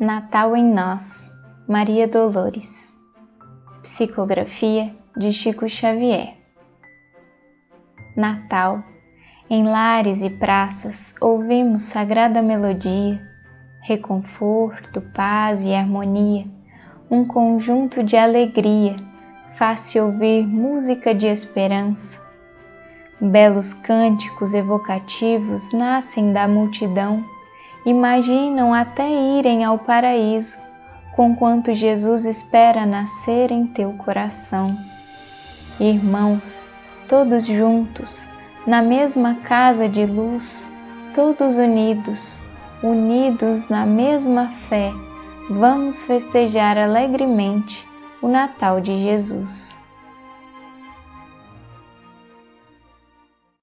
Natal em Nós, Maria Dolores. Psicografia de Chico Xavier. Natal, em lares e praças ouvimos sagrada melodia, reconforto, paz e harmonia, um conjunto de alegria, faz-se ouvir música de esperança. Belos cânticos evocativos nascem da multidão imaginam até irem ao paraíso, conquanto Jesus espera nascer em teu coração. Irmãos, todos juntos, na mesma casa de luz, todos unidos, unidos na mesma fé, vamos festejar alegremente o Natal de Jesus.